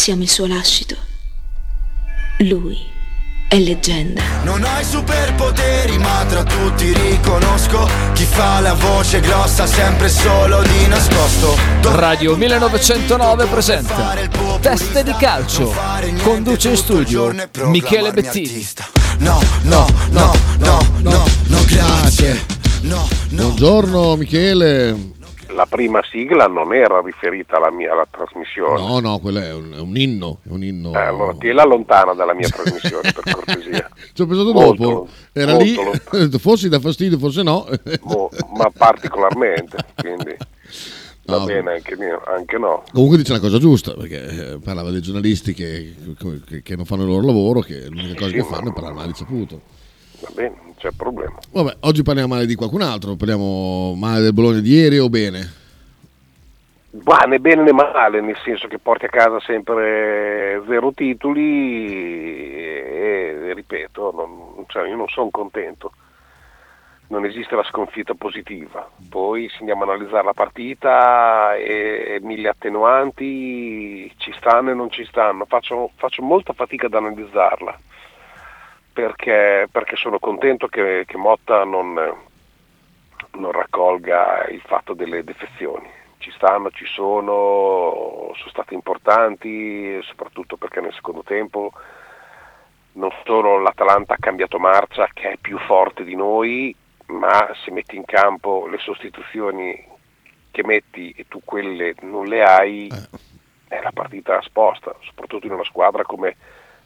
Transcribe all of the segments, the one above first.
Siamo il suo lascito. Lui è leggenda. Non hai superpoteri, ma tra tutti riconosco chi fa la voce grossa sempre solo di nascosto. Radio 1909 presenta Teste di calcio. Conduce in studio Michele Bettini. No, no, no, no, no, no, grazie. No, no. Buongiorno Michele. La prima sigla non era riferita alla mia alla trasmissione. No, no, quello è un, è un inno. È un inno. Eh, allora tienila lontana dalla mia trasmissione, per cortesia. Ci ho pensato Molto, dopo. Era lì, lontano. forse dà fastidio, forse no. Mo- ma particolarmente, quindi va No. bene anche, mio, anche no. Comunque dice una cosa giusta, perché eh, parlava dei giornalisti che, che- che non fanno il loro lavoro, che l'unica cosa Sì, che ma- fanno è parlare male di saputo. Va bene, c'è problema. Vabbè, oggi parliamo male di qualcun altro, parliamo male del Bologna di ieri o bene? Ma né bene né male, nel senso che porti a casa sempre zero titoli e, e ripeto, non- cioè, io non sono contento. Non esiste la sconfitta positiva. Poi se andiamo a analizzare la partita e, e mille attenuanti ci stanno e non ci stanno. Faccio, faccio molta fatica ad analizzarla perché, perché sono contento che, che Motta non, non raccolga il fatto delle defezioni. Ci stanno, ci sono, sono state importanti, soprattutto perché nel secondo tempo non solo l'Atalanta ha cambiato marcia, che è più forte di noi, ma se metti in campo le sostituzioni che metti e tu quelle non le hai, è la partita sposta, soprattutto in una squadra come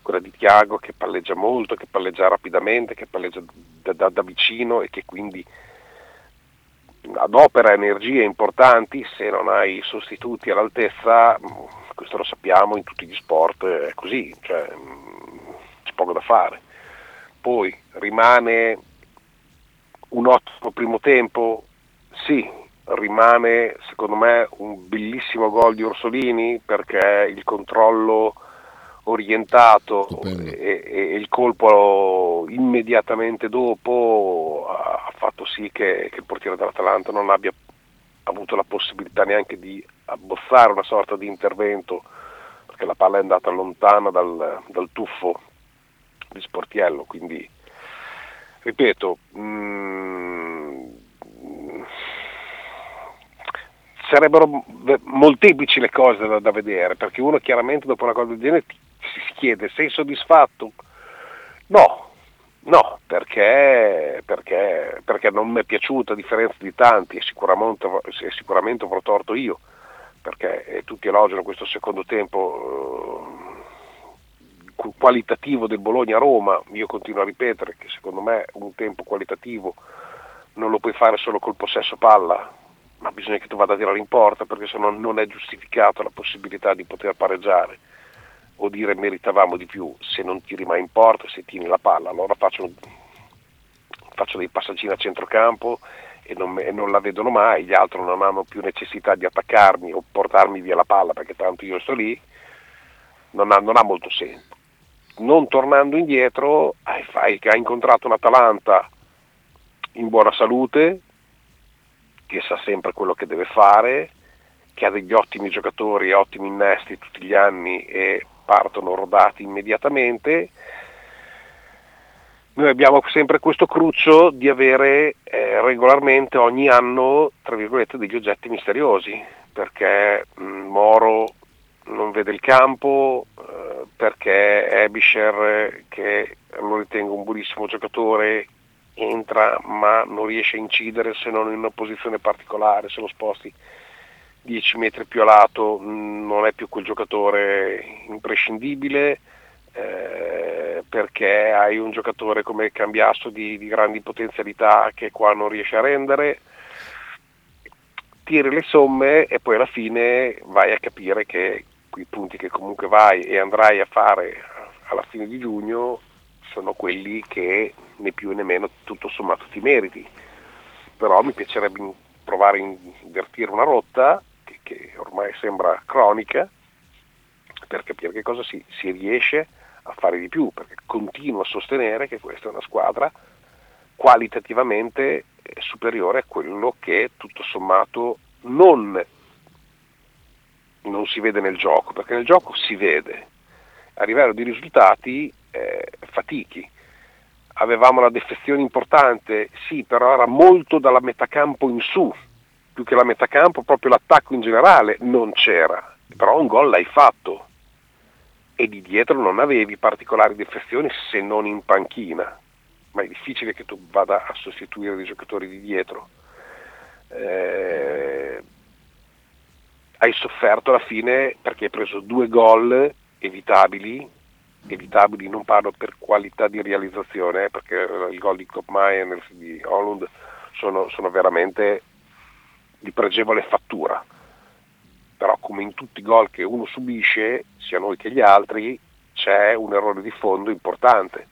quella di Tiago che palleggia molto, che palleggia rapidamente, che palleggia da, da- da vicino e che quindi adopera energie importanti, se non hai sostituti all'altezza, questo lo sappiamo in tutti gli sport, è così, cioè, c'è poco da fare. Poi rimane un ottimo primo tempo? Sì, rimane secondo me un bellissimo gol di Orsolini perché il controllo orientato e, e il colpo immediatamente dopo ha fatto sì che, che il portiere dell'Atalanta non abbia avuto la possibilità neanche di abbozzare una sorta di intervento perché la palla è andata lontana dal, dal tuffo di Sportiello, quindi ripeto, mm, sarebbero molteplici le cose da, da vedere, perché uno chiaramente dopo una cosa del genere ti- si chiede sei soddisfatto? No, no, perché, perché, perché non mi è piaciuta a differenza di tanti e sicuramente, sicuramente avrò torto io, perché eh, tutti elogiano questo secondo tempo eh, qu- qualitativo del Bologna-Roma, io continuo a ripetere che secondo me un tempo qualitativo non lo puoi fare solo col possesso palla, ma bisogna che tu vada a tirare in porta perché se no non è giustificata la possibilità di poter pareggiare o dire meritavamo di più se non tiri mai in porta, se tieni la palla, allora faccio, faccio dei passaggini a centrocampo e non, e non la vedono mai, gli altri non hanno più necessità di attaccarmi o portarmi via la palla perché tanto io sto lì, non ha, non ha molto senso. Non tornando indietro, hai, fai che ha incontrato un Atalanta in buona salute, che sa sempre quello che deve fare, che ha degli ottimi giocatori ottimi innesti tutti gli anni e partono rodati immediatamente. Noi abbiamo sempre questo cruccio di avere eh, regolarmente ogni anno, tra virgolette, degli oggetti misteriosi, perché mh, Moro non vede il campo, eh, perché Ebisher, che lo ritengo un buonissimo giocatore, entra ma non riesce a incidere se non in una posizione particolare, se lo sposti 10 metri più a lato mh, non è più quel giocatore imprescindibile eh, perché hai un giocatore come Cambiasso di, di grandi potenzialità che qua non riesce a rendere tiri le somme e poi alla fine vai a capire che quei punti che comunque vai e andrai a fare alla fine di giugno sono quelli che né più né meno tutto sommato ti meriti. Però mi piacerebbe provare a invertire una rotta che, ormai sembra cronica per capire che cosa si, si riesce a fare di più, perché continuo a sostenere che questa è una squadra qualitativamente superiore a quello che tutto sommato non non si vede nel gioco, perché nel gioco si vede. A livello di risultati eh, fatichi. Avevamo la defezione importante, sì, però era molto dalla metacampo in su, più che la metacampo, proprio l'attacco in generale non c'era, però un gol l'hai fatto e di dietro non avevi particolari defezioni se non in panchina, ma è difficile che tu vada a sostituire dei giocatori di dietro. Eh, hai sofferto alla fine perché hai preso due gol evitabili, evitabili non parlo per qualità di realizzazione, eh, perché il gol di Kopmaier e di Holland sono, sono veramente di pregevole fattura, però come in tutti i gol che uno subisce, sia noi che gli altri, c'è un errore di fondo importante.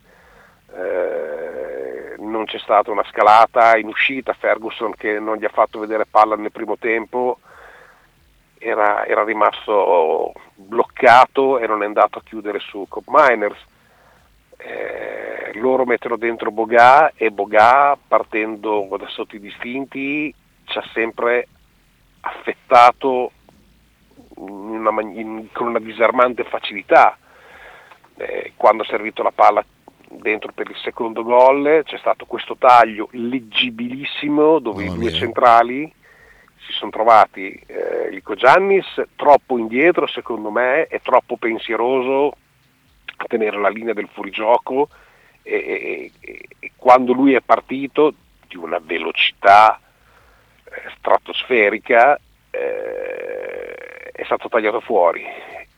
Eh, non c'è stata una scalata in uscita, Ferguson che non gli ha fatto vedere palla nel primo tempo, era, era rimasto bloccato e non è andato a chiudere su Cop Miners. Eh, loro mettono dentro Boga e Boga partendo da sotto i distinti ci ha sempre affettato una, in, con una disarmante facilità. Eh, quando ha servito la palla dentro per il secondo gol c'è stato questo taglio leggibilissimo dove oh, i due mia. centrali si sono trovati eh, Lico Giannis troppo indietro secondo me e troppo pensieroso a tenere la linea del fuorigioco e, e, e quando lui è partito di una velocità stratosferica eh, è stato tagliato fuori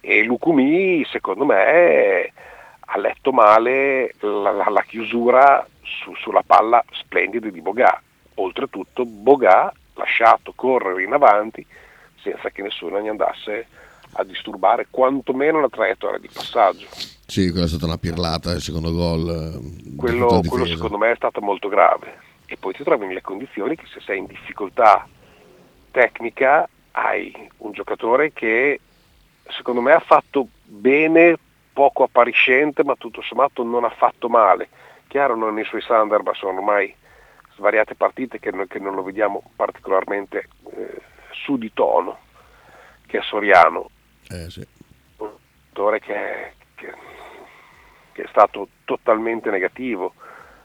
e Lucumi secondo me ha letto male la, la, la chiusura su, sulla palla splendida di Boga oltretutto Boga lasciato correre in avanti senza che nessuno gli andasse a disturbare quantomeno la traiettoria di passaggio. Sì, quella è stata una pirlata, il secondo gol. Eh, quello, quello secondo me è stato molto grave. E poi ti trovi nelle condizioni che se sei in difficoltà tecnica hai un giocatore che secondo me ha fatto bene, poco appariscente, ma tutto sommato non ha fatto male. Chiaro non nei suoi standard, ma sono ormai svariate partite che, che non lo vediamo particolarmente eh, su di tono, che è Soriano, eh, sì. un giocatore che, che, che è stato totalmente negativo,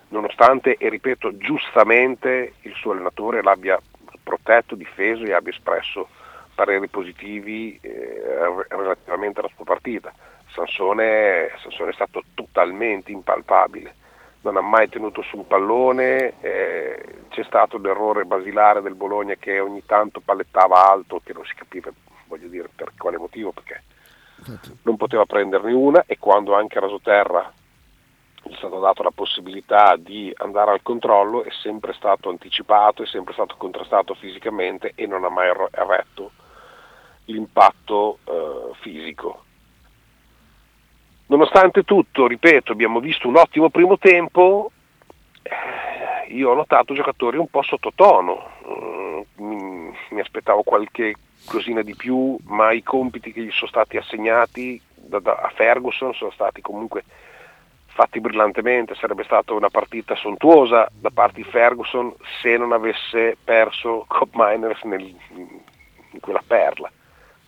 nonostante, e ripeto, giustamente il suo allenatore l'abbia protetto, difeso e abbia espresso pareri positivi eh, relativamente alla sua partita. Sansone, Sansone, è stato totalmente impalpabile non ha mai tenuto su un pallone, eh, c'è stato l'errore basilare del Bologna che ogni tanto pallettava alto, che non si capiva, voglio dire, per quale motivo, perché non poteva prenderne una e quando anche rasoterra è stata data la possibilità di andare al controllo è sempre stato anticipato, è sempre stato contrastato fisicamente e non ha mai retto l'impatto eh, fisico. Nonostante tutto, ripeto, abbiamo visto un ottimo primo tempo, eh, io ho notato giocatori un po' sottotono, mm, mi aspettavo qualche cosina di più, ma i compiti che gli sono stati assegnati a Ferguson sono stati comunque fatti brillantemente, sarebbe stata una partita sontuosa da parte di Ferguson se non avesse perso Cop Miners nel, in quella perla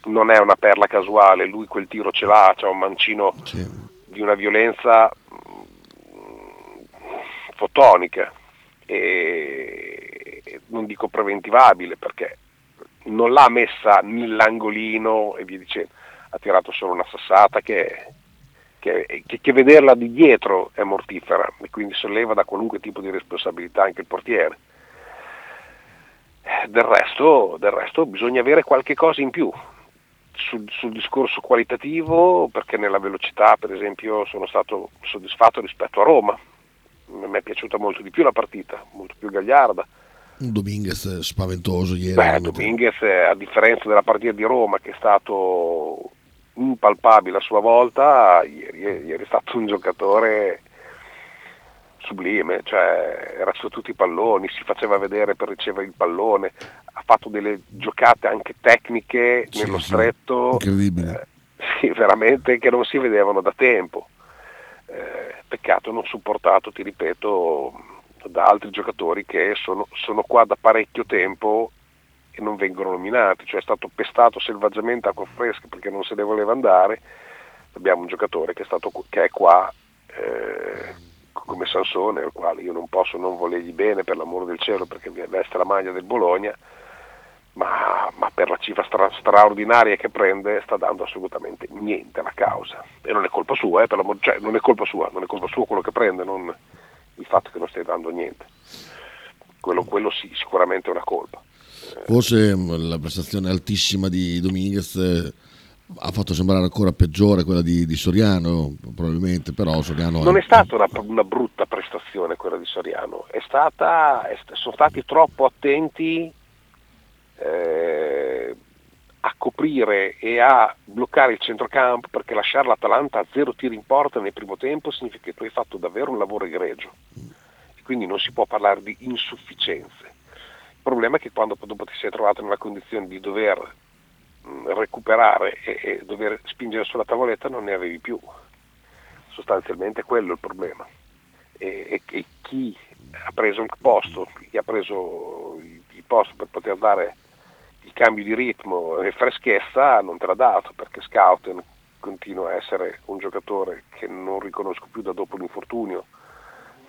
non è una perla casuale, lui quel tiro ce l'ha, c'ha un mancino sì. di una violenza mm, fotonica e non dico preventivabile perché non l'ha messa nell'angolino e via dicendo, ha tirato solo una sassata che, che, che, che vederla di dietro è mortifera e quindi solleva da qualunque tipo di responsabilità anche il portiere. Del resto, del resto bisogna avere qualche cosa in più, sul, sul, discorso qualitativo, perché nella velocità per esempio sono stato soddisfatto rispetto a Roma, mi è piaciuta molto di più la partita, molto più gagliarda. Un Dominguez spaventoso ieri. Beh, Dominguez a differenza della partita di Roma che è stato impalpabile a sua volta, ieri, ieri è stato un giocatore sublime, cioè era su tutti i palloni, si faceva vedere per ricevere il pallone, ha fatto delle giocate anche tecniche sì, nello sì, stretto, incredibile. Eh, sì, veramente che non si vedevano da tempo. Eh, peccato non supportato, ti ripeto, da altri giocatori che sono, sono qua da parecchio tempo e non vengono nominati, cioè è stato pestato selvaggiamente acqua fresca perché non se ne voleva andare, abbiamo un giocatore che è, stato, che è qua eh, come Sansone, al quale io non posso non volergli bene per l'amore del cielo perché veste la maglia del Bologna, ma, ma per la cifra stra- straordinaria che prende sta dando assolutamente niente alla causa. E non è colpa sua, eh, cioè, non è colpa sua, non è colpa sua quello che prende, non il fatto che non stia dando niente. Quello, quello sì, sicuramente è una colpa. Forse mm, la prestazione altissima di Dominguez eh, ha fatto sembrare ancora peggiore quella di, di Soriano, probabilmente, però Soriano... Non è stata una, una brutta prestazione quella di Soriano, è stata, è, sono stati troppo attenti eh, a coprire e a bloccare il centrocampo perché lasciare l'Atalanta a zero tiri in porta nel primo tempo significa che tu hai fatto davvero un lavoro egregio quindi non si può parlare di insufficienze. Il problema è che quando dopo ti sei trovato nella condizione di dover mh, recuperare e, e, dover spingere sulla tavoletta non ne avevi più. Sostanzialmente quello è il problema. E, e, e chi ha preso il posto, chi ha preso il posto per poter dare il cambio di ritmo e freschezza non te l'ha dato perché Scouten continua a essere un giocatore che non riconosco più da dopo l'infortunio,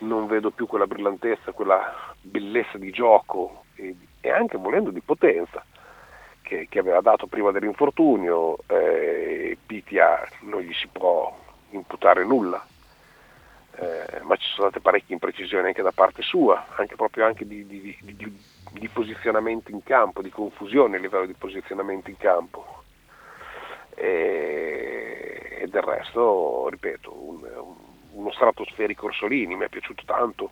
non vedo più quella brillantezza, quella bellezza di gioco e, e anche volendo di potenza che, che, aveva dato prima dell'infortunio, eh, Pitia non gli si può imputare nulla, eh, ma ci sono state parecchie imprecisioni anche da parte sua, anche proprio anche di, di, di, di posizionamento in campo, di confusione a livello di posizionamento in campo. E, e del resto, ripeto, un, un, uno stratosferico Orsolini mi è piaciuto tanto.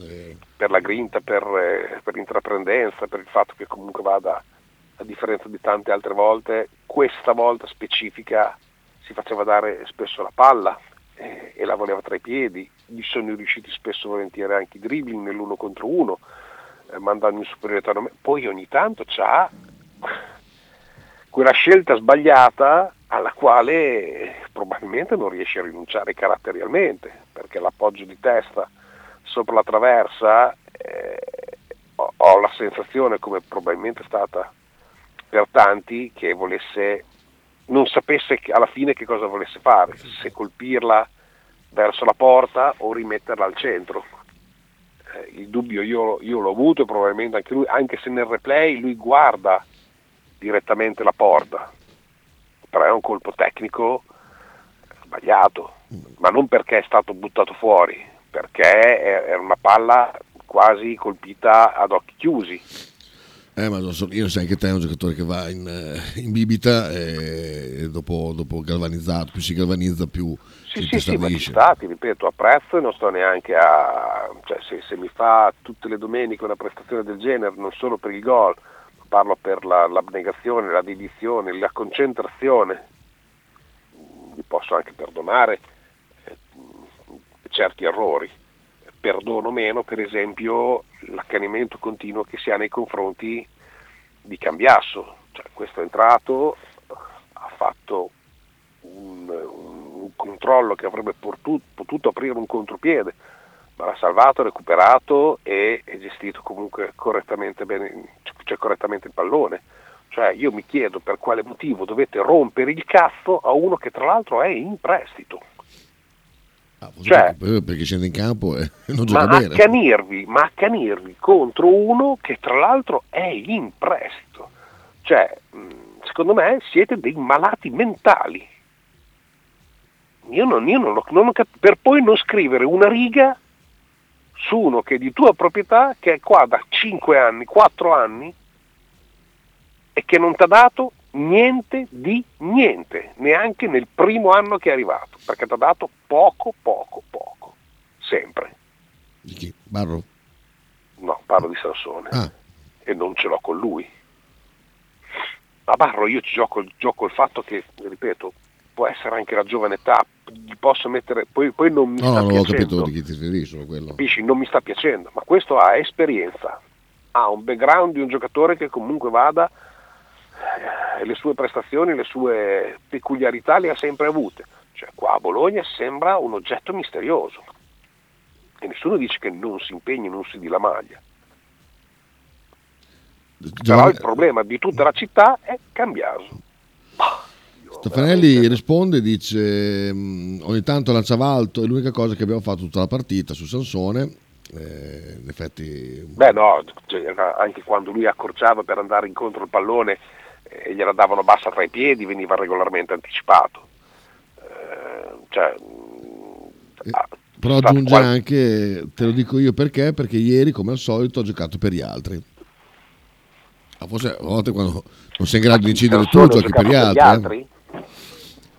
Eh. per la grinta, per, eh, per l'intraprendenza, per il fatto che comunque vada, a differenza di tante altre volte, questa volta specifica si faceva dare spesso la palla, eh, e la voleva tra i piedi, gli sono riusciti spesso e volentieri anche i dribbling nell'uno contro uno, eh, mandando in superiorità, poi ogni tanto c'ha quella scelta sbagliata alla quale probabilmente non riesce a rinunciare caratterialmente, perché l'appoggio di testa sopra la traversa eh, ho, ho la sensazione, come probabilmente è stata per tanti, che volesse non sapesse alla fine che cosa volesse fare, se colpirla verso la porta o rimetterla al centro. Eh, il dubbio io, io, l'ho avuto e probabilmente anche lui, anche se nel replay lui guarda direttamente la porta, però è un colpo tecnico sbagliato, ma non perché è stato buttato fuori, perché è una palla quasi colpita ad occhi chiusi. Eh, ma so, io sai che te è un giocatore che va in, eh, in bibita e dopo, dopo, galvanizzato, più si galvanizza più sì, si sì, sì, ma ci sta, ti ripeto, apprezzo e non sto neanche a... Cioè, se, se, mi fa tutte le domeniche una prestazione del genere, non solo per il gol, parlo per la, l'abnegazione, la dedizione, la concentrazione, gli posso anche perdonare eh, certi errori. Perdono meno per esempio l'accanimento continuo che si ha nei confronti di Cambiasso, cioè, questo è entrato, ha fatto un, un controllo che avrebbe potuto, potuto, aprire un contropiede, l'ha salvato, recuperato e gestito comunque correttamente, bene, cioè correttamente il pallone. Cioè io mi chiedo per quale motivo dovete rompere il cazzo a uno che tra l'altro è in prestito. Ah, cioè, perché scende in campo e non gioca ma bene. Accanirvi, ma accanirvi contro uno che tra l'altro è in prestito. Cioè, secondo me siete dei malati mentali. Io non, io non, non ho cap- per poi non scrivere una riga su uno che è di tua proprietà, che è qua da 5 anni, 4 anni, e che non ti ha dato niente di niente, neanche nel primo anno che è arrivato, perché ti ha dato poco, poco, poco, sempre. Di chi? Barro? No, parlo di Sansone ah. e non ce l'ho con lui. A Barro io ci gioco, gioco il fatto che, ripeto, può essere anche la giovane età, gli posso mettere, poi, poi non mi no, sta no, piacendo. ho capito di chi ti riferisci, quello. Capisci? Non mi sta piacendo, ma questo ha esperienza, ha un background di un giocatore che comunque vada eh, le sue prestazioni, le sue peculiarità le ha sempre avute. Cioè, qua a Bologna sembra un oggetto misterioso e nessuno dice che non si impegni, non si dia la maglia. Però il problema di tutta la città è Cambiaso. Stefanelli risponde, dice "Mm, ogni tanto lanciava alto, è l'unica cosa che abbiamo fatto tutta la partita su Sansone, eh, in effetti Beh no, cioè, anche quando lui accorciava per andare incontro al pallone e gliela davano bassa tra i piedi veniva regolarmente anticipato. Eh, cioè, mh, ah, però aggiunge qual- anche, te lo dico io perché, perché ieri come al solito ho giocato per gli altri. Ah, forse a volte quando non sei in grado di incidere tu giochi per gli altri. eh. altri?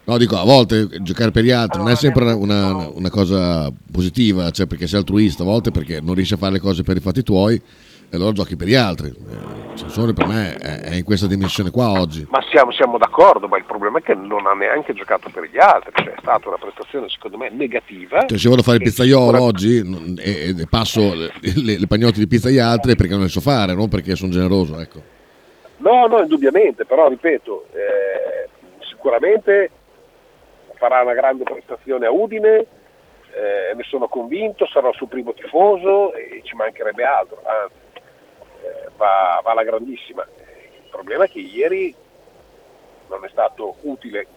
No, dico, a volte giocare per gli altri non è sempre una, una- cosa positiva, cioè perché sei altruista, a volte perché non riesci a fare le cose per i fatti tuoi e allora giochi per gli altri. Eh, Sansone per me è, in questa dimensione qua oggi. Ma siamo, siamo d'accordo, ma il problema è che non ha neanche giocato per gli altri, cioè è stata una prestazione secondo me negativa. Cioè, se vado a fare il pizzaiolo sicura- oggi e, e passo le, le, le pagnotte di pizza agli altri è perché non le so fare, non perché sono generoso. Ecco. No, no, indubbiamente, però ripeto, eh, sicuramente farà una grande prestazione a Udine, eh, ne sono convinto, sarà il suo primo tifoso e ci mancherebbe altro, anzi, eh, va, va alla grandissima. Il problema è che ieri non è stato utile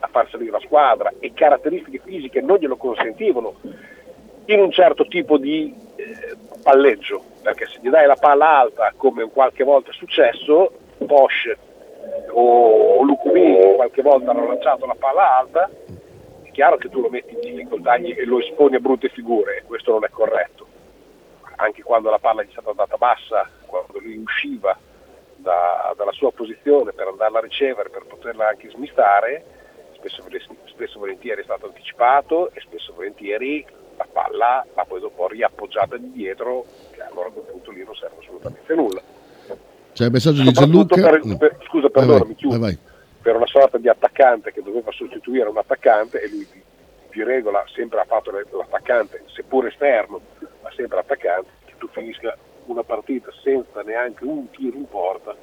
a far salire la squadra e caratteristiche fisiche non glielo consentivano in un certo tipo di eh, palleggio, perché se gli dai la palla alta, come qualche volta è successo, Bosch o Lucumini qualche volta hanno lanciato la palla alta, è chiaro che tu lo metti in difficoltà e lo esponi a brutte figure, questo non è corretto. Anche quando la palla gli è stata data bassa, quando lui usciva da- dalla sua posizione per andarla a ricevere, per poterla anche smistare, spesso, spesso volentieri è stato anticipato e spesso volentieri la palla l'ha poi dopo riappoggiata di dietro, che allora a quel punto lì non serve assolutamente nulla. C'è il messaggio di Gianluca. per- per- scusa, Vai, perdonami, vai, chiudo. vai, vai. per una sorta di attaccante che doveva sostituire un attaccante e lui di, regola sempre ha fatto l'attaccante, seppur esterno, ma sempre attaccante, che tu finisca una partita senza neanche un tiro in porta,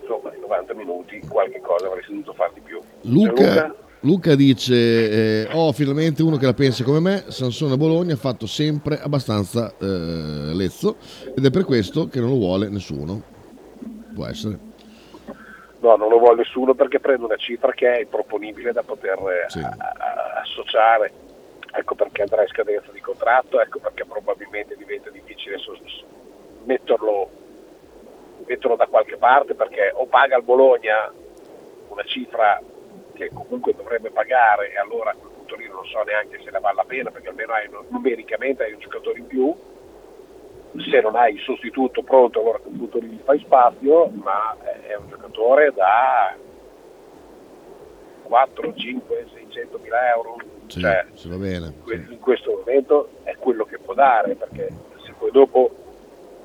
insomma in 90 minuti qualche cosa avresti dovuto fare di più. Luca, Luca dice: eh, Ho finalmente uno che la pensa come me. Sansone a Bologna ha fatto sempre abbastanza eh, lezzo ed è per questo che non lo vuole nessuno. Può essere. No, non lo vuole nessuno perché prende una cifra che è improponibile da poter eh, Sì. a- a- associare. Ecco perché andrà in scadenza di contratto, ecco perché probabilmente diventa difficile so- metterlo, metterlo da qualche parte perché o paga il Bologna una cifra che comunque dovrebbe pagare e allora a quel punto lì non so neanche se ne vale la pena perché almeno hai, numericamente hai un giocatore in più se non hai il sostituto pronto allora a quel punto lì gli fai spazio ma è un giocatore da 4, 5, 600 mila euro. Sì, cioè bene. in questo momento è quello che può dare perché se poi dopo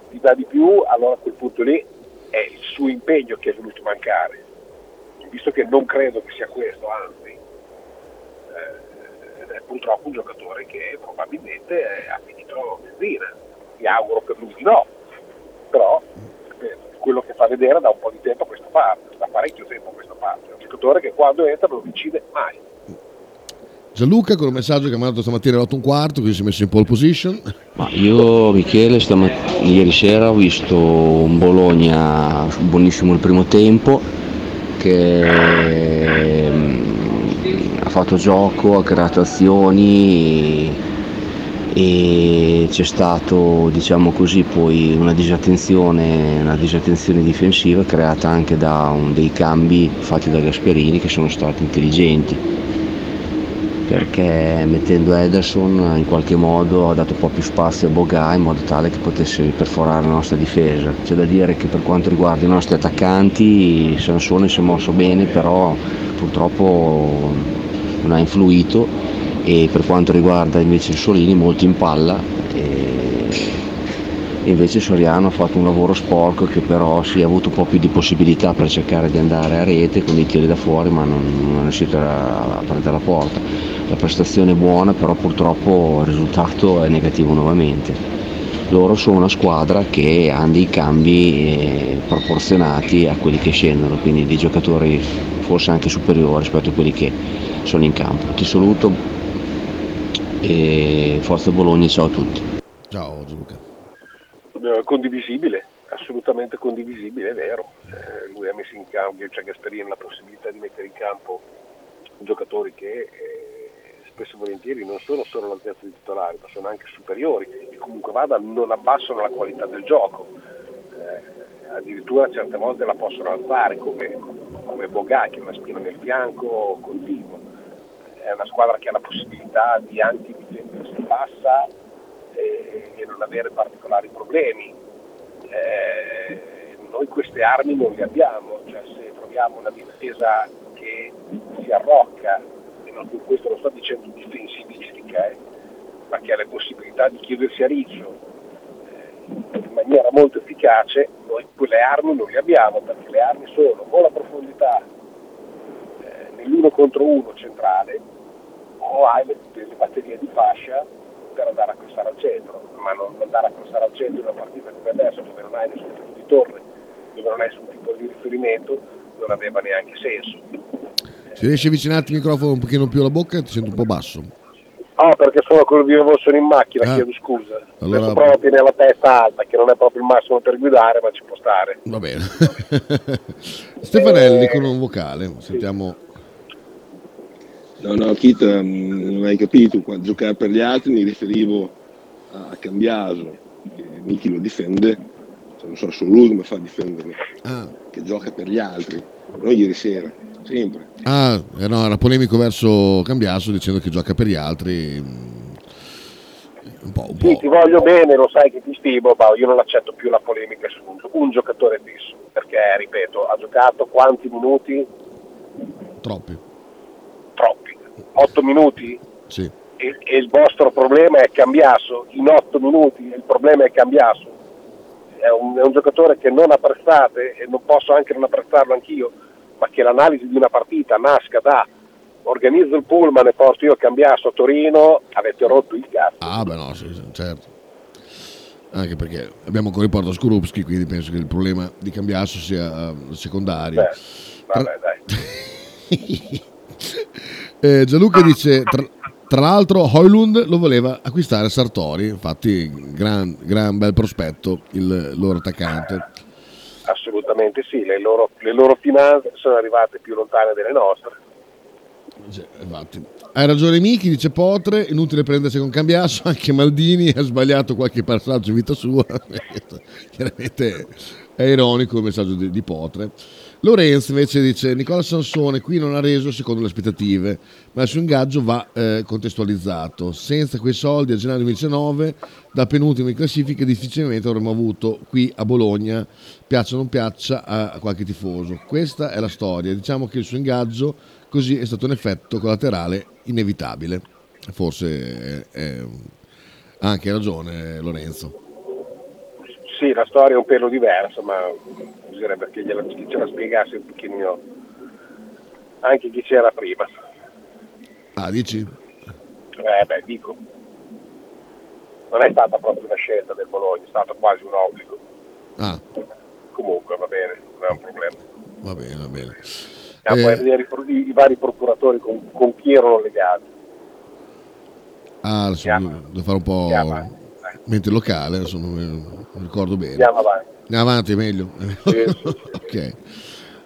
ti dà di più allora a quel punto lì è il suo impegno che è venuto a mancare. Visto che non credo che sia questo anzi eh, è purtroppo un giocatore che probabilmente eh, ha finito benzina mi auguro per lui di no però ripeto, quello che fa vedere da un po' di tempo a questa parte da parecchio tempo a questa parte è un giocatore che quando entra non decide mai Gianluca con un messaggio che mi ha mandato stamattina alle 8 e un quarto, quindi si è messo in pole position. Ma io, Michele, stamat- ieri sera ho visto un Bologna buonissimo il primo tempo, che mm, ha fatto gioco, ha creato azioni e, c'è stato, diciamo così, poi una disattenzione, una disattenzione difensiva creata anche da un- dei cambi fatti da Gasperini che sono stati intelligenti perché mettendo Ederson in qualche modo ha dato un po' più spazio a Boga in modo tale che potesse perforare la nostra difesa. C'è da dire che per quanto riguarda i nostri attaccanti Sansone si è mosso bene però purtroppo non ha influito e per quanto riguarda invece il Solini molto in palla e invece Soriano ha fatto un lavoro sporco che però si è avuto un po' più di possibilità per cercare di andare a rete con i tiri da fuori ma non, non è riuscito a, a prendere la porta. La prestazione è buona però purtroppo il risultato è negativo nuovamente. Loro sono una squadra che ha dei cambi eh, proporzionati a quelli che scendono, quindi dei giocatori forse anche superiori rispetto a quelli che sono in campo. Ti saluto e Forza Bologna, ciao a tutti. Ciao Gianluca. Eh, condivisibile assolutamente condivisibile, è vero. Eh, lui ha messo in campo, cioè Gasperini, la possibilità di mettere in campo giocatori che eh, spesso e volentieri non sono solo all'altezza di titolari, ma sono anche superiori e comunque vada non abbassano la qualità del gioco. Eh, addirittura certe volte la possono alzare come, come Bogà che è una spina nel fianco continuo. È una squadra che ha la possibilità di anche difendersi bassa e, e non avere particolari problemi. Eh, noi queste armi non le abbiamo, cioè se troviamo una difesa che si arrocca, e non, questo lo sto dicendo difensivistica, eh, ma che ha le possibilità di chiudersi a riccio eh, in maniera molto efficace, noi quelle armi non le abbiamo, perché le armi sono o la profondità eh, nell'uno contro uno centrale, o hai le, le batterie di fascia per andare a crossare al centro, ma non andare a crossare al centro in una partita come adesso dove non hai nessun tipo di torre, dove non hai nessun tipo di riferimento, non aveva neanche senso. Se riesci a avvicinarti il microfono un pochino più alla bocca ti sento un po' basso. Ah, perché sono quello di nuovo sono in macchina, Ah. chiedo scusa. Allora- Adesso prova a tenere la testa alta, che non è proprio il massimo per guidare, ma ci può stare. Va bene. Stefanelli con un vocale, sentiamo. No, no, Kit, mm, non hai capito, quando giocare per gli altri mi riferivo a Cambiaso, che Miki lo difende, cioè, non so solo lui come fa a difenderlo, Ah, che gioca per gli altri, non ieri sera, sempre. ah, eh, no, era polemico verso Cambiaso dicendo che gioca per gli altri. mm, Un po', un Sì, po'. ti voglio bene, lo sai che ti stimo, ma io non accetto più la polemica su un, un giocatore fisso, perché, ripeto, ha giocato quanti minuti? Troppi. Troppi. 8 minuti? Sì. E, e il vostro problema è Cambiaso, in 8 minuti il problema è Cambiaso. È un, è un giocatore che non apprezzate e non posso anche non apprezzarlo anch'io, ma che l'analisi di una partita nasca da organizzo il pullman e porto io Cambiaso a Torino, avete rotto il cazzo. Ah, beh, no, sì, certo. Anche perché abbiamo ancora in porta Skorupski, quindi penso che il problema di Cambiaso sia eh, secondario. Beh, vabbè, dai. Eh, Gianluca dice, tra, tra l'altro Hoylund lo voleva acquistare Sartori, infatti gran, gran bel prospetto il loro attaccante. Assolutamente sì, le loro, le loro finanze sono arrivate più lontane delle nostre. Cioè, infatti. Hai ragione Miki, dice Potre, inutile prendersi con Cambiaso, anche Maldini ha sbagliato qualche passaggio in vita sua, chiaramente è ironico il messaggio di, di Potre. Lorenzo invece dice Nicola Sansone qui non ha reso secondo le aspettative, ma il suo ingaggio va eh, contestualizzato. Senza quei soldi a gennaio 2019, da penultimo in classifica, difficilmente avremmo avuto qui a Bologna, piaccia o non piaccia, a, qualche tifoso. Questa è la storia. Diciamo che il suo ingaggio così è stato un effetto collaterale inevitabile. Forse ha anche ragione Lorenzo. Sì, la storia è un pelo diversa, ma bisognerebbe che gliela, chi ce la spiegasse un pochino anche chi c'era prima. Ah, dici? Eh beh, dico, non è stata proprio una scelta del Bologna, è stato quasi un obbligo. Ah, Comunque va bene, non è un problema. va bene, va bene. Andiamo poi a vedere i, i- vari procuratori con, con chi erano legati. Ah, adesso devo fare un po' dai. Mente locale, adesso non ricordo bene. Andiamo avanti. Andiamo avanti, meglio. Sì. ok.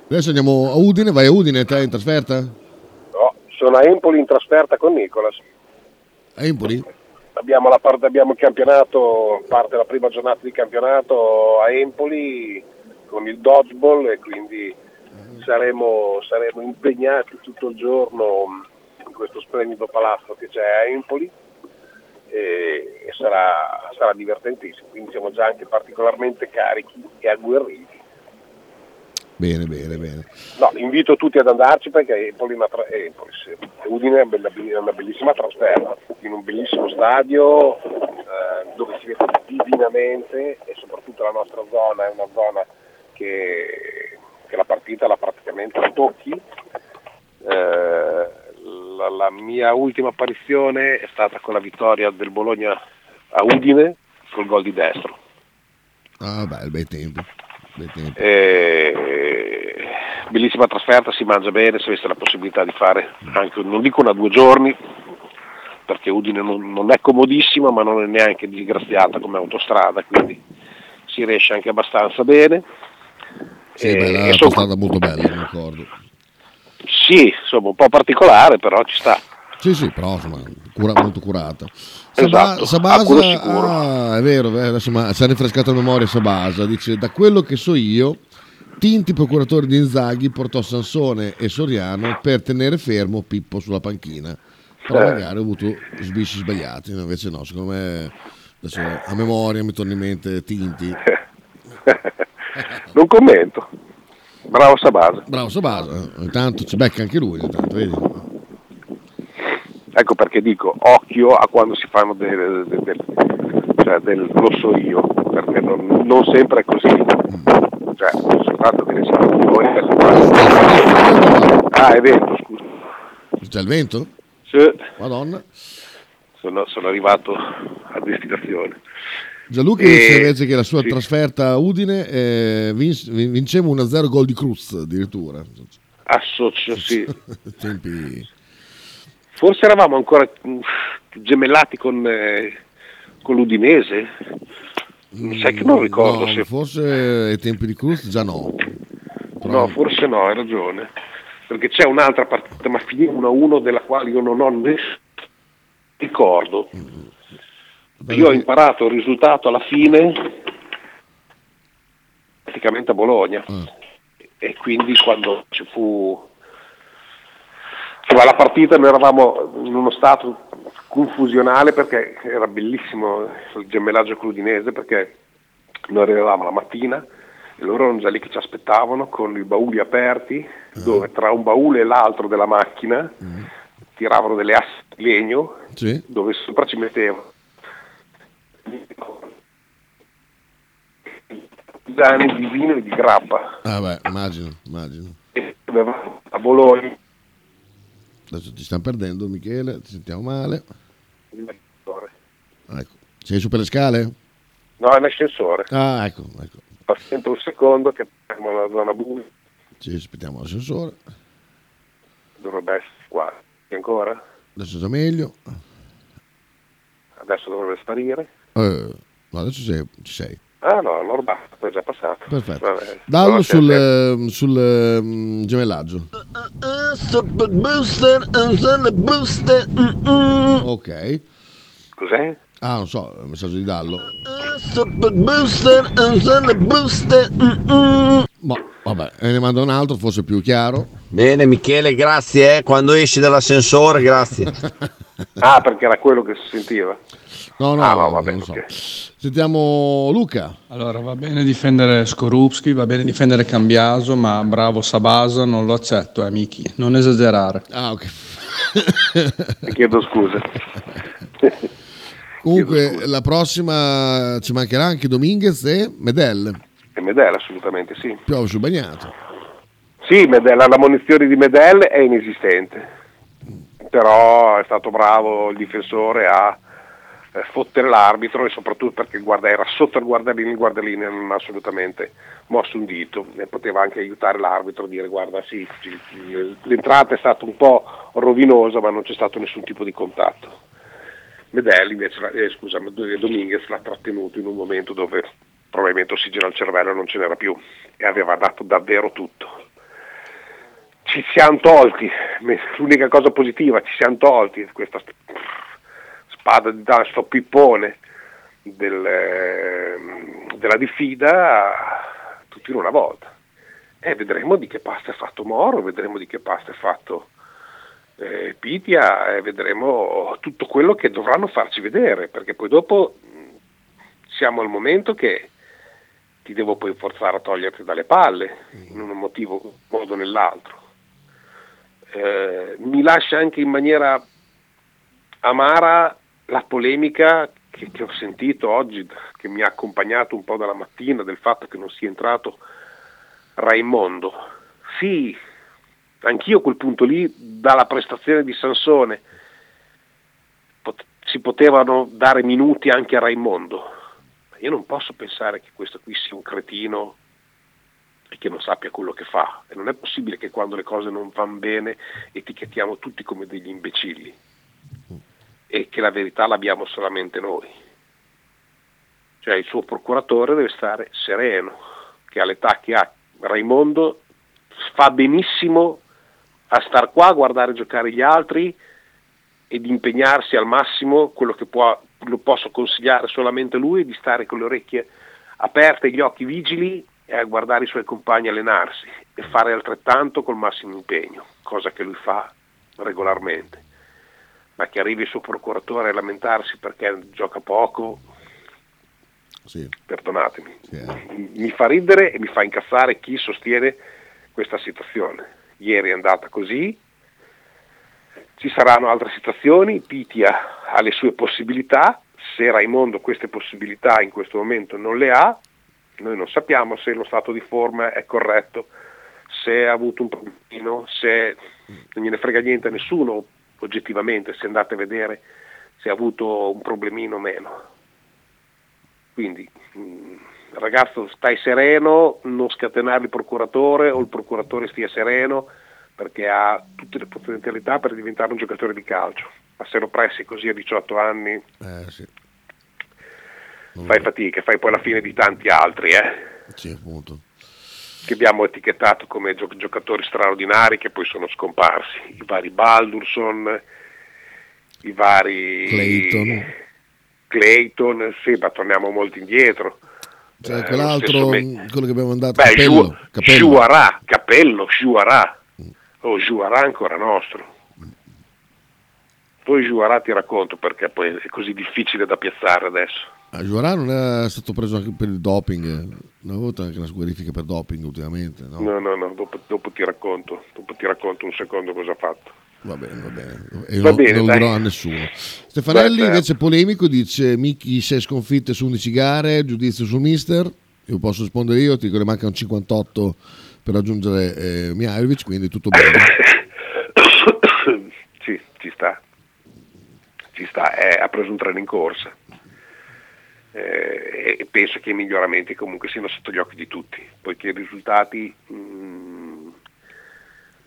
Adesso andiamo a Udine, vai a Udine, te in trasferta? No, sono a Empoli in trasferta con Nicolas. A Empoli? Abbiamo, la parte, abbiamo il campionato, parte la prima giornata di campionato a Empoli con il dodgeball e quindi saremo, saremo impegnati tutto il giorno in questo splendido palazzo che c'è a Empoli e, e sarà, sarà divertentissimo, quindi siamo già anche particolarmente carichi e agguerriti. Bene, bene, bene. No, invito tutti ad andarci perché Empoli, tra- eh, Empoli sì. Udine è una, bella- una bellissima trasferta, in un bellissimo stadio eh, dove si vede divinamente e soprattutto la nostra zona è una zona che, che la partita la praticamente tocchi. Eh, la, la mia ultima apparizione è stata con la vittoria del Bologna a Udine col gol di destro. Ah, beh, bei tempi. Bei tempi. Eh, bellissima trasferta, si mangia bene, se avesse la possibilità di fare anche, non dico una due giorni, perché Udine non, non è comodissima ma non è neanche disgraziata come autostrada, quindi si riesce anche abbastanza bene. Sì, E- beh, la e so- strada molto bella, mi ricordo. Sì, insomma, un po' particolare, però ci sta. Sì, sì, però insomma, cura- molto curata. Esatto, Sabasa, ah, è vero, eh, adesso si è rinfrescato la memoria Sabasa, dice, da quello che so io, Tinti, procuratore di Inzaghi, portò Sansone e Soriano per tenere fermo Pippo sulla panchina. Però Eh. magari ho avuto sbisci sbagliati, invece no, secondo me, adesso a memoria mi torna in mente Tinti. non commento. Bravo Sabasa. Bravo Sabasa, ogni tanto ci becca anche lui, ogni tanto, vedi? Ecco perché dico occhio a quando si fanno del, del, del- cioè del lo so io, perché non, non sempre è così. Cioè, soltanto che ne siamo noi. Ah, è vero, scusa. C'è il vento? Sì, Madonna. sono, sono arrivato a destinazione. Gianluca dice invece che la sua sì. trasferta a Udine eh, vinc- vinceva 1-0 gol di Cruz addirittura. Associo, sì. Tempi... Forse eravamo ancora mm, gemellati con, eh, con l'Udinese. Sai che non ricordo No, se... Forse ai tempi di Cruz già no. Però- No, forse no, hai ragione. Perché c'è un'altra partita, ma finì 1-1 della quale io non ho nessun ricordo. Io ho imparato il risultato alla fine praticamente a Bologna. E quindi quando ci fu insomma, la partita noi eravamo in uno stato confusionale perché era bellissimo il gemellaggio crudinese perché noi arrivavamo la mattina e loro erano già lì che ci aspettavano con i bauli aperti dove tra un baule e l'altro della macchina tiravano delle assi di legno Sì. dove sopra ci mettevano anni di vino e di grappa Ah beh, immagino, immagino. e a Bologna Adesso ti stanno perdendo Michele, ti sentiamo male. Ecco. Sei su per le scale? no è un ascensore Ah, ecco, ecco. aspetta un secondo che siamo nella zona buia Ci aspettiamo l'ascensore. dovrebbe essere qua ancora Adesso è già meglio. adesso dovrebbe sparire Eh, no, adesso sei- ci sei. ah no allora basta è già passato Perfetto. Vabbè. Dallo No, sul, ehm, sul ehm, gemellaggio. Ok. Cos'è? Ah, non so, il messaggio di Dallo. Ma vabbè, e ne manda un altro, forse più chiaro. Bene Michele, grazie. eh. Quando esci dall'ascensore, grazie. ah perché era quello che si sentiva No, no, Ah, no, vabbè, non so. ok. Sentiamo Luca. Allora, va bene difendere Skorupski, va bene difendere Cambiaso, ma bravo Sabasa non lo accetto, eh, Miki. Non esagerare. Ah, ok. Chiedo scusa Comunque, la prossima ci mancherà anche Dominguez e Medel. e Medel assolutamente sì Piove sul bagnato. Sì, Medel, la munizione di Medel è inesistente, però è stato bravo il difensore a eh, fottere l'arbitro e soprattutto perché guarda, era sotto il guardalino, il guardalino non ha assolutamente mosso un dito e poteva anche aiutare l'arbitro a dire guarda sì, l'entrata è stata un po' rovinosa ma non c'è stato nessun tipo di contatto. Medel invece, eh, scusa, Dominguez l'ha trattenuto in un momento dove probabilmente ossigeno al cervello non ce n'era più e aveva dato davvero tutto ci siamo tolti, l'unica cosa positiva, ci siamo tolti questa st- spada di da- sto pippone del, ehm, della diffida tutti in una volta. E vedremo di che pasta è fatto Moro, vedremo di che pasta è fatto eh, Pitia e vedremo tutto quello che dovranno farci vedere, perché poi dopo siamo al momento che ti devo poi forzare a toglierti dalle palle in un motivo, un modo o nell'altro. Eh, mi lascia anche in maniera amara la polemica che, che ho sentito oggi, che mi ha accompagnato un po' dalla mattina, del fatto che non sia entrato Raimondo. Sì, anch'io a quel punto lì, dalla prestazione di Sansone, pot- si potevano dare minuti anche a Raimondo. Io non posso pensare che questo qui sia un cretino e che non sappia quello che fa. E non è possibile che quando le cose non vanno bene etichettiamo tutti come degli imbecilli e che la verità l'abbiamo solamente noi. Cioè il suo procuratore deve stare sereno, che all'età che ha Raimondo fa benissimo a star qua a guardare giocare gli altri ed impegnarsi al massimo, quello che può, lo posso consigliare solamente lui, di stare con le orecchie aperte gli occhi vigili e a guardare i suoi compagni allenarsi e fare altrettanto col massimo impegno, cosa che lui fa regolarmente. Ma che arrivi il suo procuratore a lamentarsi perché gioca poco, Sì. perdonatemi, Sì, eh. mi fa ridere e mi fa incazzare chi sostiene questa situazione. Ieri è andata così, ci saranno altre situazioni, Pitia ha le sue possibilità, se Raimondo queste possibilità in questo momento non le ha, noi non sappiamo se lo stato di forma è corretto, se ha avuto un problemino, se non gliene frega niente a nessuno oggettivamente, se andate a vedere se ha avuto un problemino o meno. Quindi mh, ragazzo stai sereno, non scatenare il procuratore o il procuratore stia sereno perché ha tutte le potenzialità per diventare un giocatore di calcio. Ma se lo pressi così a 18 anni Eh, sì. Non fai fatica, fai poi la fine di tanti altri, eh, Sì, appunto. che abbiamo etichettato come gio- giocatori straordinari che poi sono scomparsi. I vari Baldurson, i vari Clayton. Clayton, sì, ma torniamo molto indietro. Cioè, Eh, quell'altro, me- quello che abbiamo mandato, Beh, Capello. Ju- Capello. Juarà, Capello, Juarà. Oh, Juarà ancora nostro. Poi Juarà ti racconto perché poi è così difficile da piazzare adesso. Giovanni non è stato preso anche per il doping, non ha avuto anche una verifica per doping ultimamente, no? No, no, no, dopo, dopo ti racconto, dopo ti racconto un secondo cosa ha fatto. Va bene, va bene. E Va non, bene, non dirò a nessuno. Stefanelli Beh, invece polemico dice Micchi 6 sconfitte su 11 gare, giudizio sul mister. Io posso rispondere io, ti dico che mancano 58 per raggiungere eh, Mihailovic, quindi tutto bene. sì, ci sta. Ci sta, eh, ha preso un treno in corsa. Eh, e penso che i miglioramenti comunque siano sotto gli occhi di tutti, poiché i risultati mm,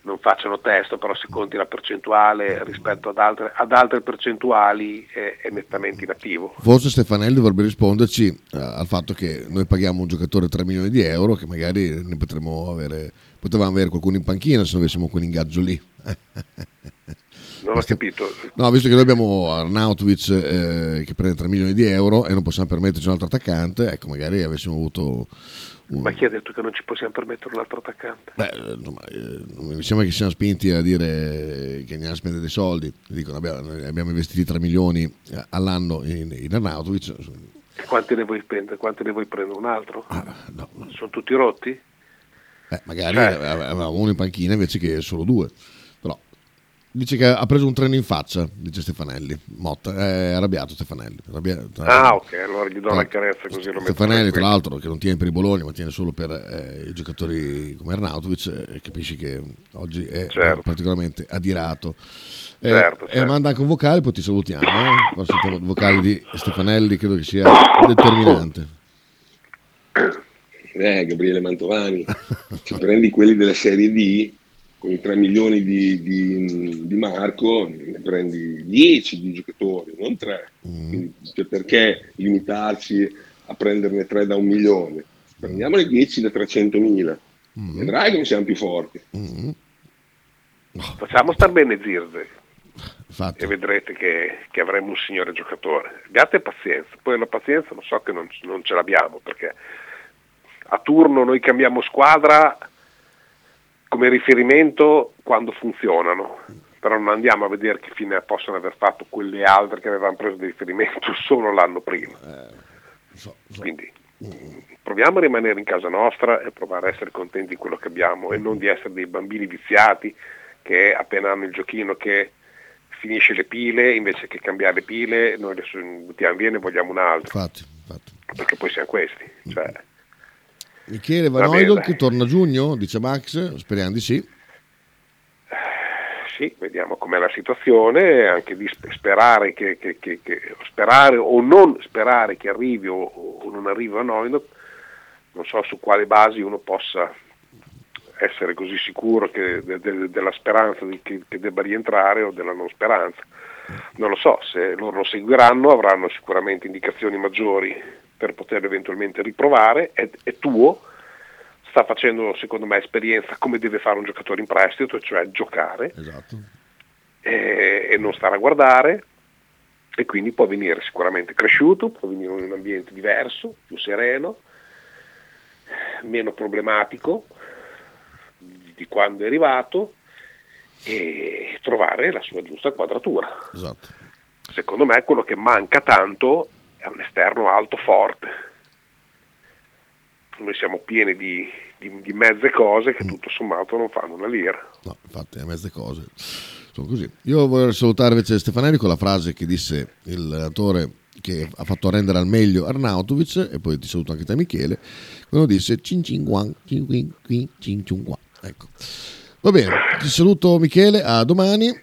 non facciano testo, però se conti la percentuale rispetto ad altre, ad altre percentuali è, è nettamente inattivo. Forse Stefanelli dovrebbe risponderci eh, al fatto che noi paghiamo un giocatore 3 milioni di euro, che magari ne potremmo avere, potevamo avere qualcuno in panchina se non avessimo quell'ingaggio lì. Non ho capito. No, visto che noi abbiamo Arnautovic eh, che prende 3 milioni di euro e non possiamo permetterci un altro attaccante, ecco, magari avessimo avuto... un- Ma chi ha detto che non ci possiamo permettere un altro attaccante? Beh, eh, insomma, eh, mi sembra che siano spinti a dire che andiamo a spendere dei soldi. Dicono, abbiamo, abbiamo investiti 3 milioni eh, all'anno in, in Arnautovic. Quanti ne vuoi prendere? Quanti ne vuoi prendere? Un altro? Ah, no. Sono tutti rotti? Eh, magari Eh. avevamo uno in panchina invece che solo due. Dice che ha preso un treno in faccia, dice Stefanelli. Motta, è arrabbiato Stefanelli. arrabbia- Ah, ok, allora gli do Tra- una carezza così lo Stefanelli, tra l'altro, che non tiene per i Bologna, ma tiene solo per eh, i giocatori come Arnautovic, eh, capisci che oggi è Certo. particolarmente adirato. Eh, Certo, E certo. manda anche un vocale, poi ti salutiamo. Eh? Il vocale di Stefanelli, credo che sia determinante. Eh, Gabriele Mantovani, se prendi quelli della Serie D, 3 milioni di, di- di Marco, ne prendi 10 di giocatori, non 3. Quindi, cioè, perché limitarci a prenderne 3 da un milione? Prendiamone 10 da 300 mila. Vedrai come siamo più forti. Mm. Facciamo star bene Zirze Infatti, e vedrete che, che avremo un signore giocatore. Abbiate pazienza, poi la pazienza lo so che non, non ce l'abbiamo perché a turno noi cambiamo squadra come riferimento quando funzionano, però non andiamo a vedere che fine possono aver fatto quelle altre che avevamo preso di riferimento solo l'anno prima. so- Quindi proviamo a rimanere in casa nostra e provare a essere contenti di quello che abbiamo e non di essere dei bambini viziati che appena hanno il giochino che finisce le pile invece che cambiare le pile noi le su- buttiamo via e ne vogliamo un altro infatti, infatti. perché poi siamo questi cioè, Michele Va Van dai. che torna a giugno, dice Max, speriamo di sì. sì, vediamo com'è la situazione anche di sp- sperare che, che- che- sperare o non sperare che arrivi o, o non arrivi a noi non so su quali basi uno possa essere così sicuro che- de- de- della speranza di che, che debba rientrare o della non speranza. Non lo so, se loro lo seguiranno avranno sicuramente indicazioni maggiori per poterlo eventualmente riprovare, è, è tuo, sta facendo secondo me esperienza come deve fare un giocatore in prestito, cioè giocare Esatto. e, e non stare a guardare e quindi può venire sicuramente cresciuto, può venire in un ambiente diverso, più sereno, meno problematico di quando è arrivato e trovare la sua giusta quadratura. Esatto. Secondo me quello che manca tanto è un esterno alto forte. Noi siamo pieni di, di- di mezze cose che tutto sommato non fanno una lira. No, infatti, le mezze cose sono così. Io vorrei salutare invece Stefanelli con la frase che disse il allenatore che ha fatto rendere al meglio Arnautovic e poi ti saluto anche te Michele quando disse cin cin guan cin quin quin cin ciun guan ecco va bene ti saluto Michele a domani Eh,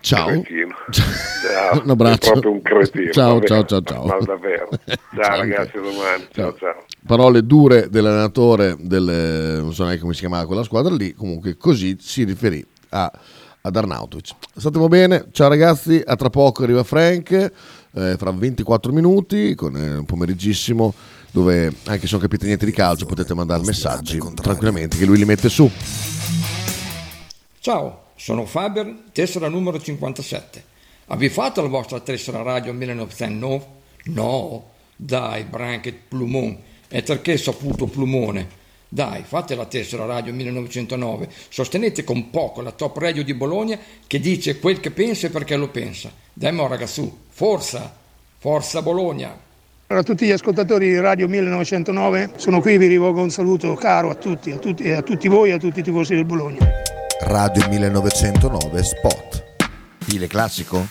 ciao Cretino. Ciao. un abbraccio È proprio un cretino. ciao vabbè. ciao ciao ciao Ma davvero. Ciao, Ciao, ragazzi, domani. Ciao ciao. parole dure dell'allenatore del, non so neanche come si chiamava quella squadra lì comunque così si riferì a, ad Arnautovic statemo bene ciao ragazzi a tra poco arriva Frank eh, fra 24 minuti con eh, un pomeriggissimo dove anche se non capite niente di calcio potete mandare messaggi tranquillamente che lui li mette su Ciao, sono Faber, tessera numero 57. Avete fatto la vostra tessera radio 1909? No, dai, Branket Plumon, è perché saputo Plumone. Dai, fate la tessera radio 1909, sostenete con poco la top radio di Bologna che dice quel che pensa e perché lo pensa. Dai, mo ragazzu, forza, forza Bologna. Allora, a tutti gli ascoltatori di Radio 1909, sono qui, vi rivolgo un saluto caro a tutti, a tutti, a tutti voi e a tutti i tifosi del Bologna. Radio 1909 Spot. Stile classico?